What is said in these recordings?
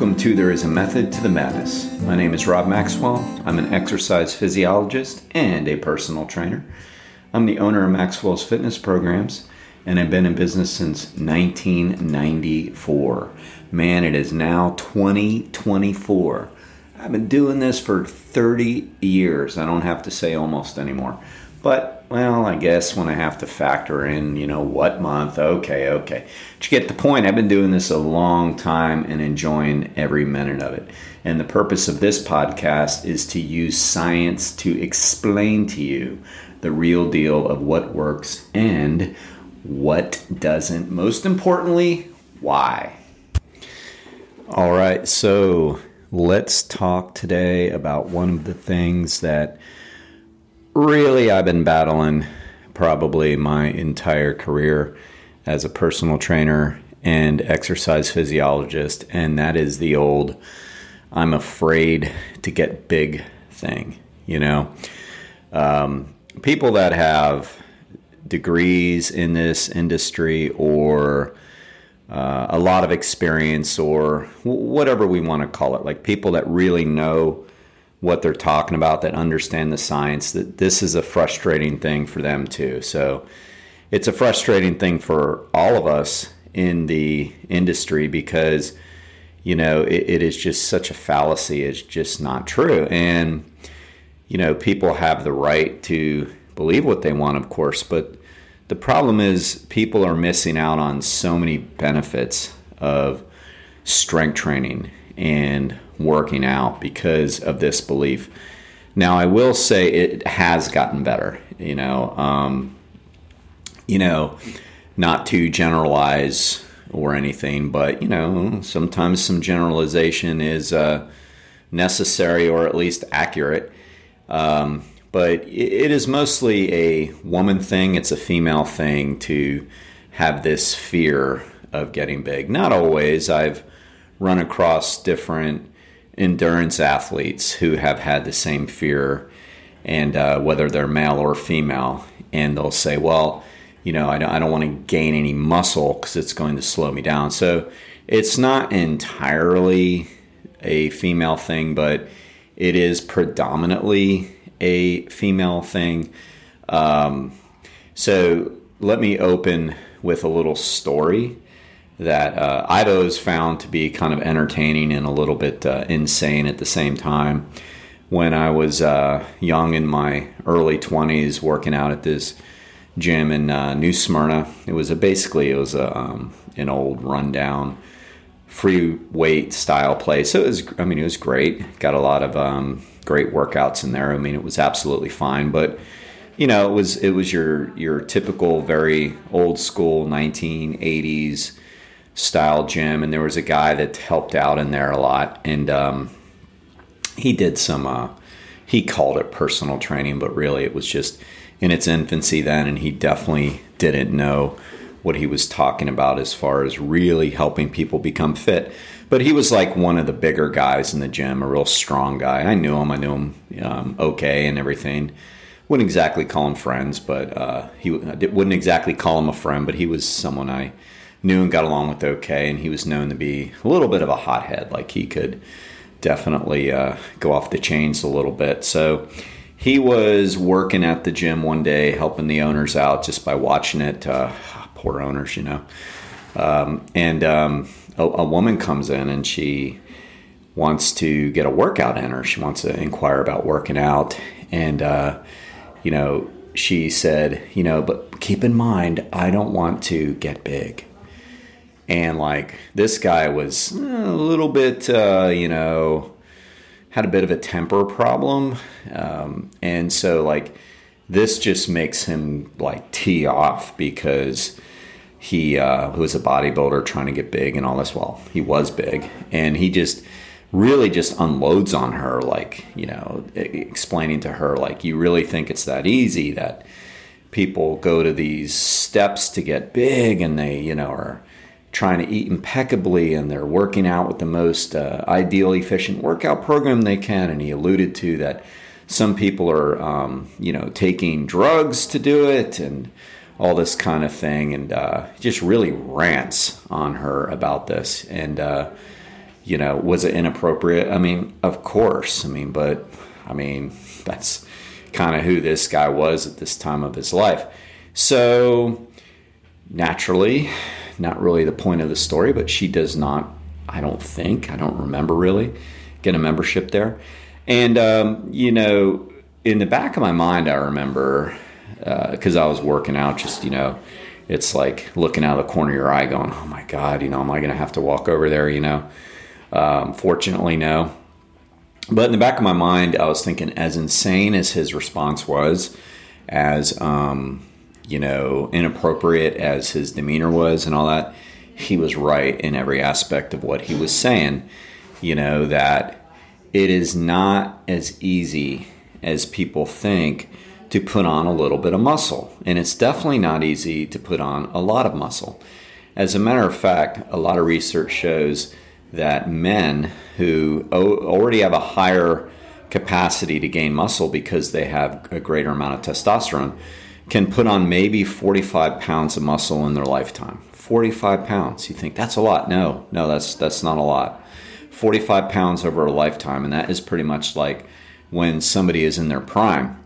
Welcome to There is a Method to the Madness. My name is Rob Maxwell. I'm an exercise physiologist and a personal trainer. I'm the owner of Maxwell's Fitness Programs, and I've been in business since 1994. Man, it is now 2024. I've been doing this for 30 years. I don't have to say almost anymore. But, well, I guess when I have to factor in, you know, what month, okay, okay. But you get the point. I've been doing this a long time and enjoying every minute of it. And the purpose of this podcast is to use science to explain to you the real deal of what works and what doesn't. Most importantly, why. All right, so let's talk today about one of the things that really I've been battling probably my entire career as a personal trainer and exercise physiologist, and that is the old I'm afraid to get big thing. You know, um, people that have degrees in this industry or uh, a lot of experience or whatever we want to call it, like people that really know what they're talking about, that understand the science, that this is a frustrating thing for them too. So it's a frustrating thing for all of us in the industry because, you know, it, it is just such a fallacy. It's just not true. And, you know, people have the right to believe what they want, of course, but the problem is people are missing out on so many benefits of strength training and working out because of this belief. Now, I will say it has gotten better. You know, um, you know, not to generalize or anything, but you know, sometimes some generalization is uh, necessary or at least accurate. Um, but it is mostly a woman thing. It's a female thing to have this fear of getting big. Not always. I've run across different endurance athletes who have had the same fear, and uh, whether they're male or female, and they'll say, "Well, you know, I don't, I don't want to gain any muscle because it's going to slow me down." So it's not entirely a female thing, but it is predominantly a female thing. Um, so let me open with a little story that uh, I've found to be kind of entertaining and a little bit uh, insane at the same time. When I was uh, young in my early 20s, working out at this gym in uh, New Smyrna, it was a, basically it was a, um, an old rundown free weight style place. So it was, I mean, it was great. Got a lot of um, great workouts in there. I mean, it was absolutely fine, but you know, it was it was your your typical very old school 1980s style gym, and there was a guy that helped out in there a lot, and um, he did some. Uh, he called it personal training, but really it was just in its infancy then, and he definitely didn't know what he was talking about as far as really helping people become fit. But he was like one of the bigger guys in the gym, a real strong guy. I knew him. I knew him um, okay and everything. Wouldn't exactly call him friends, but uh, he wouldn't exactly call him a friend. But he was someone I knew and got along with okay, and he was known to be a little bit of a hothead. Like he could definitely uh, go off the chains a little bit. So he was working at the gym one day, helping the owners out just by watching it. Uh, poor owners, you know. Um, and um, a, a, woman comes in and she wants to get a workout in her. She wants to inquire about working out, and uh, you know, she said, you know, but keep in mind, I don't want to get big and like this guy was a little bit uh, you know had a bit of a temper problem. Um, and so like this just makes him like tee off because he uh, was a bodybuilder trying to get big and all this. Well he was big. And he just really just unloads on her like you know explaining to her like you really think it's that easy that people go to these steps to get big and they you know are trying to eat impeccably and they're working out with the most uh, ideal, efficient workout program they can. And he alluded to that some people are, um, you know, taking drugs to do it and all this kind of thing. And uh, just really rants on her about this. And, uh, you know, was it inappropriate? I mean, of course. I mean, but I mean, that's kind of who this guy was at this time of his life. So, naturally, not really the point of the story, but she does not, I don't think, I don't remember really, get a membership there. And, um, you know, in the back of my mind, I remember because uh, I was working out, just, you know, it's like looking out of the corner of your eye going, oh my God, you know, am I going to have to walk over there, you know? Um, fortunately, no. But in the back of my mind, I was thinking, as insane as his response was, as um, you know, inappropriate as his demeanor was and all that, he was right in every aspect of what he was saying. You know, that it is not as easy as people think to put on a little bit of muscle. And it's definitely not easy to put on a lot of muscle. As a matter of fact, a lot of research shows that men who already have a higher capacity to gain muscle because they have a greater amount of testosterone can put on maybe 45 pounds of muscle in their lifetime. 45 pounds. You think that's a lot? No, no, that's that's not a lot. 45 pounds over a lifetime, and that is pretty much like when somebody is in their prime.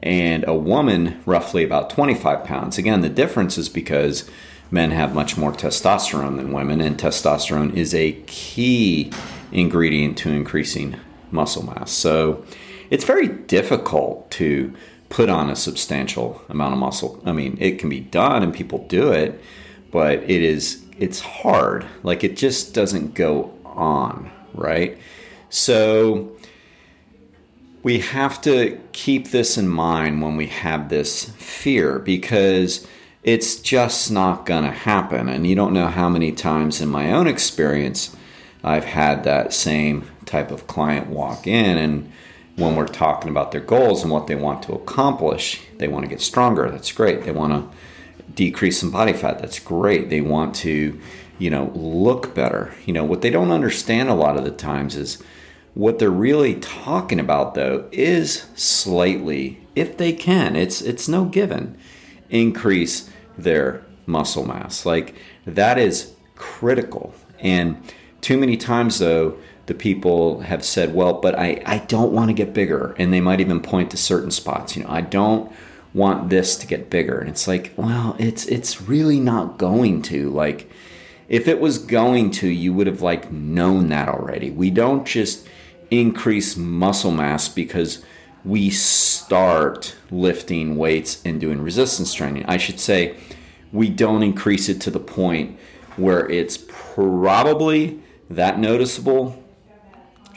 And a woman, roughly about 25 pounds. Again, the difference is because men have much more testosterone than women, and testosterone is a key ingredient to increasing muscle mass. So it's very difficult to put on a substantial amount of muscle. I mean, it can be done and people do it, but it is it's hard. Like it just doesn't go on, right? So we have to keep this in mind when we have this fear because it's just not going to happen. And you don't know how many times in my own experience I've had that same type of client walk in and when we're talking about their goals and what they want to accomplish. They want to get stronger. That's great. They want to decrease some body fat. That's great. They want to, you know, look better. You know, what they don't understand a lot of the times is what they're really talking about though is slightly, if they can, it's it's no given, increase their muscle mass. Like that is critical. And too many times though, the people have said, well, but I, I don't want to get bigger. And they might even point to certain spots. You know, I don't want this to get bigger. And it's like, well, it's it's really not going to. Like, if it was going to, you would have like known that already. We don't just increase muscle mass because we start lifting weights and doing resistance training. I should say we don't increase it to the point where it's probably that noticeable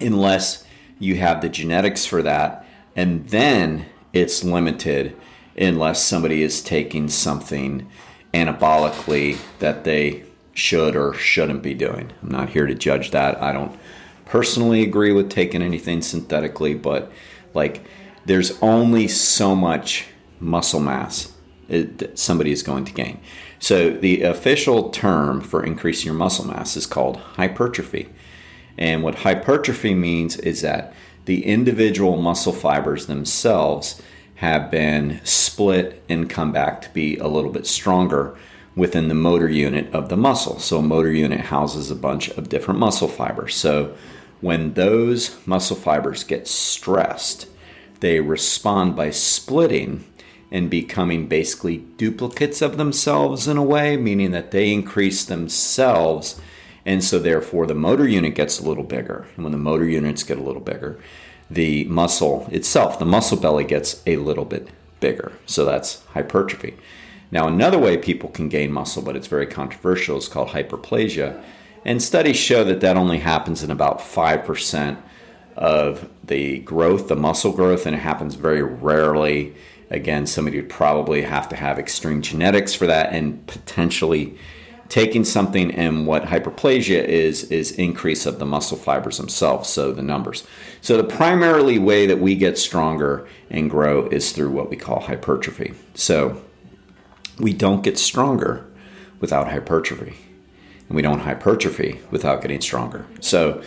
unless you have the genetics for that. And then it's limited unless somebody is taking something anabolically that they should or shouldn't be doing. I'm not here to judge that. I don't personally agree with taking anything synthetically, but like there's only so much muscle mass uh, that somebody is going to gain. So the official term for increasing your muscle mass is called hypertrophy. And what hypertrophy means is that the individual muscle fibers themselves have been split and come back to be a little bit stronger within the motor unit of the muscle. So, a motor unit houses a bunch of different muscle fibers. So, when those muscle fibers get stressed, they respond by splitting and becoming basically duplicates of themselves in a way, meaning that they increase themselves and so, therefore, the motor unit gets a little bigger. And when the motor units get a little bigger, the muscle itself, the muscle belly, gets a little bit bigger. So, that's hypertrophy. Now, another way people can gain muscle, but it's very controversial, is called hyperplasia. And studies show that that only happens in about 5% of the growth, the muscle growth, and it happens very rarely. Again, somebody would probably have to have extreme genetics for that and potentially taking something and what hyperplasia is is increase of the muscle fibers themselves so the numbers. So the primarily way that we get stronger and grow is through what we call hypertrophy. So we don't get stronger without hypertrophy and we don't hypertrophy without getting stronger. So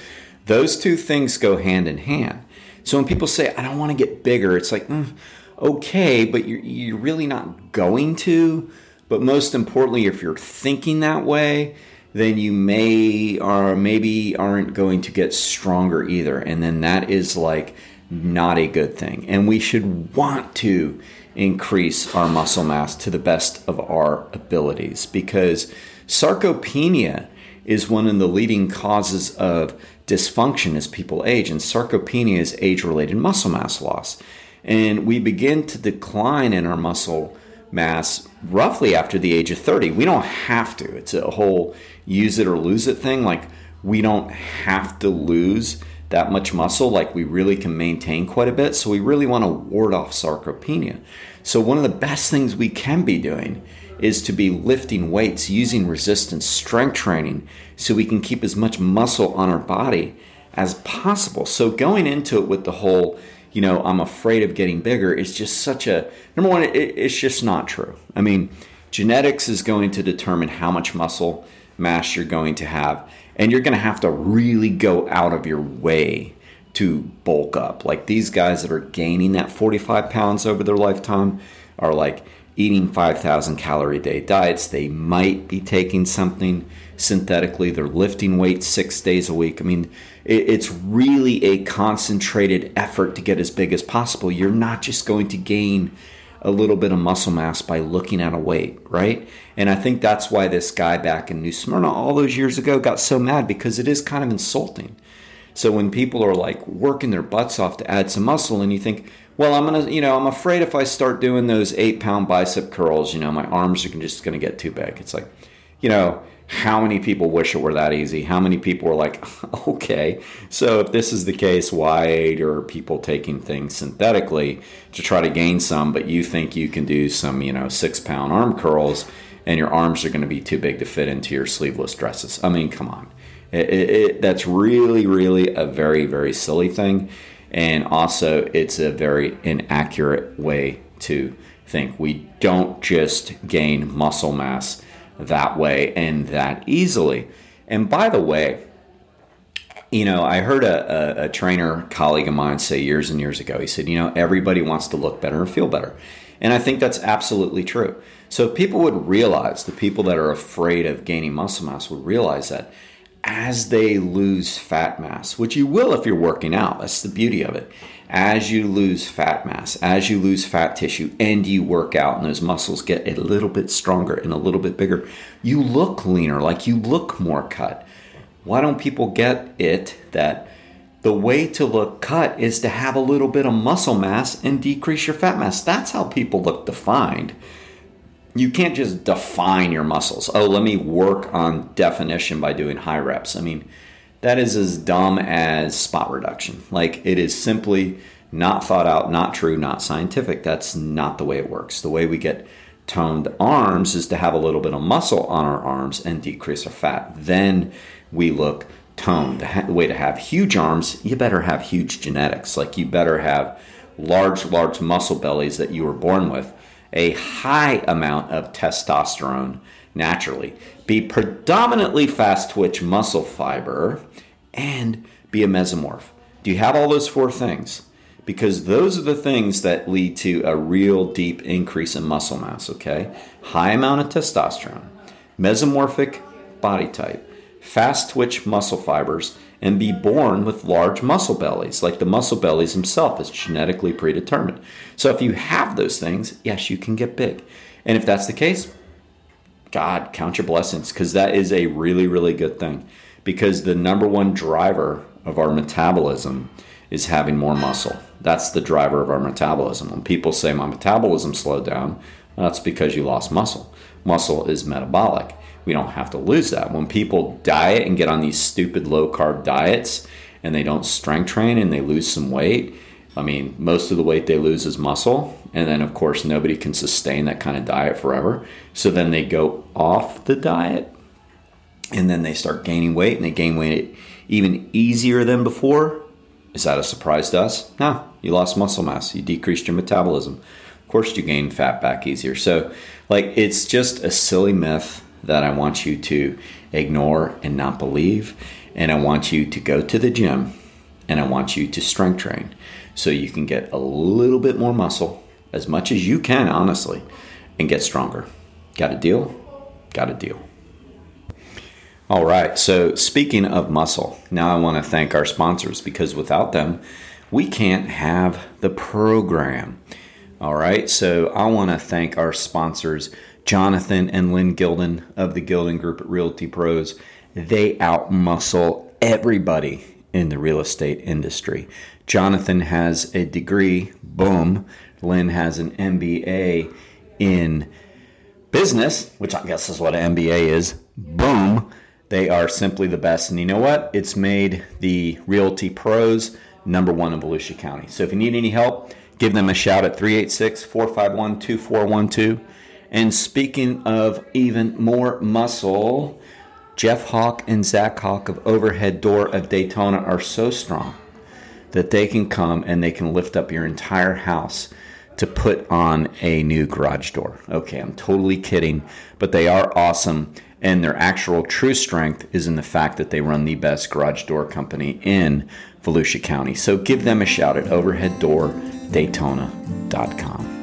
those two things go hand in hand. So when people say i don't want to get bigger it's like mm, okay but you're, you're really not going to but most importantly, if you're thinking that way, then you may or maybe aren't going to get stronger either. And then that is like not a good thing. And we should want to increase our muscle mass to the best of our abilities because sarcopenia is one of the leading causes of dysfunction as people age. And sarcopenia is age related muscle mass loss. And we begin to decline in our muscle mass roughly after the age of 30. We don't have to. It's a whole use it or lose it thing. Like, we don't have to lose that much muscle. Like, we really can maintain quite a bit. So, we really want to ward off sarcopenia. So, one of the best things we can be doing is to be lifting weights, using resistance, strength training, so we can keep as much muscle on our body as possible. So, going into it with the whole you know, I'm afraid of getting bigger is just such a number one, it, it's just not true. I mean, genetics is going to determine how much muscle mass you're going to have, and you're going to have to really go out of your way to bulk up. Like these guys that are gaining that 45 pounds over their lifetime are like eating 5,000 calorie day diets. They might be taking something synthetically. They're lifting weights six days a week. I mean, it's really a concentrated effort to get as big as possible. You're not just going to gain a little bit of muscle mass by looking at a weight, right? And I think that's why this guy back in New Smyrna all those years ago got so mad because it is kind of insulting. So when people are like working their butts off to add some muscle, and you think, well, I'm gonna, you know, I'm afraid if I start doing those eight pound bicep curls, you know, my arms are just gonna get too big. It's like, you know, how many people wish it were that easy? How many people are like, okay, so if this is the case, why are people taking things synthetically to try to gain some, but you think you can do some, you know, six pound arm curls and your arms are to be too big to fit into your sleeveless dresses? I mean, come on. It, it, it, that's really, really a very, very silly thing. And also, it's a very inaccurate way to think. We don't just gain muscle mass that way and that easily. And by the way, you know, I heard a, a, a, trainer colleague of mine say years and years ago, he said, you know, everybody wants to look better and feel better. And I think that's absolutely true. So people would realize, the people that are afraid of gaining muscle mass would realize that as they lose fat mass, which you will if you're working out, that's the beauty of it as you lose fat mass, as you lose fat tissue, and you work out and those muscles get a little bit stronger and a little bit bigger, you look leaner, like you look more cut. Why don't people get it that the way to look cut is to have a little bit of muscle mass and decrease your fat mass? That's how people look defined. You can't just define your muscles. Oh, let me work on definition by doing high reps. I mean, that is as dumb as spot reduction. Like it is simply not thought out, not true, not scientific. That's not the way it works. The way we get toned arms is to have a little bit of muscle on our arms and decrease our fat. Then we look toned. The way to have huge arms, you better have huge genetics. Like you better have large, large muscle bellies that you were born with, a high amount of testosterone naturally, be predominantly fast twitch muscle fiber, and be a mesomorph. Do you have all those four things? Because those are the things that lead to a real deep increase in muscle mass, okay? High amount of testosterone, mesomorphic body type, fast twitch muscle fibers, and be born with large muscle bellies, like the muscle bellies themselves is genetically predetermined. So if you have those things, yes, you can get big. And if that's the case, God, count your blessings because that is a really, really good thing. Because the number one driver of our metabolism is having more muscle. That's the driver of our metabolism. When people say my metabolism slowed down, that's because you lost muscle. Muscle is metabolic. We don't have to lose that. When people diet and get on these stupid low carb diets and they don't strength train and they lose some weight, I mean, most of the weight they lose is muscle. And then, of course, nobody can sustain that kind of diet forever. So then they go off the diet and then they start gaining weight and they gain weight even easier than before. Is that a surprise to us? No, you lost muscle mass, you decreased your metabolism. Of course, you gain fat back easier. So, like, it's just a silly myth that I want you to ignore and not believe. And I want you to go to the gym and I want you to strength train so you can get a little bit more muscle, as much as you can, honestly, and get stronger. Got a deal? Got a deal. All right. So, speaking of muscle, now I want to thank our sponsors because without them, we can't have the program. All right. So, I want to thank our sponsors, Jonathan and Lynn Gilden of the Gilden Group at Realty Pros. They outmuscle everybody in the real estate industry. Jonathan has a degree, boom. Lynn has an MBA in business, which I guess is what an MBA is, boom. They are simply the best. And you know what? It's made the Realty Pros number one in Volusia County. So if you need any help, give them a shout at 386 451 2412. And speaking of even more muscle, Jeff Hawk and Zach Hawk of Overhead Door of Daytona are so strong that they can come and they can lift up your entire house to put on a new garage door. Okay, I'm totally kidding, but they are awesome. And their actual true strength is in the fact that they run the best garage door company in Volusia County. So give them a shout at overheaddoordaytona.com.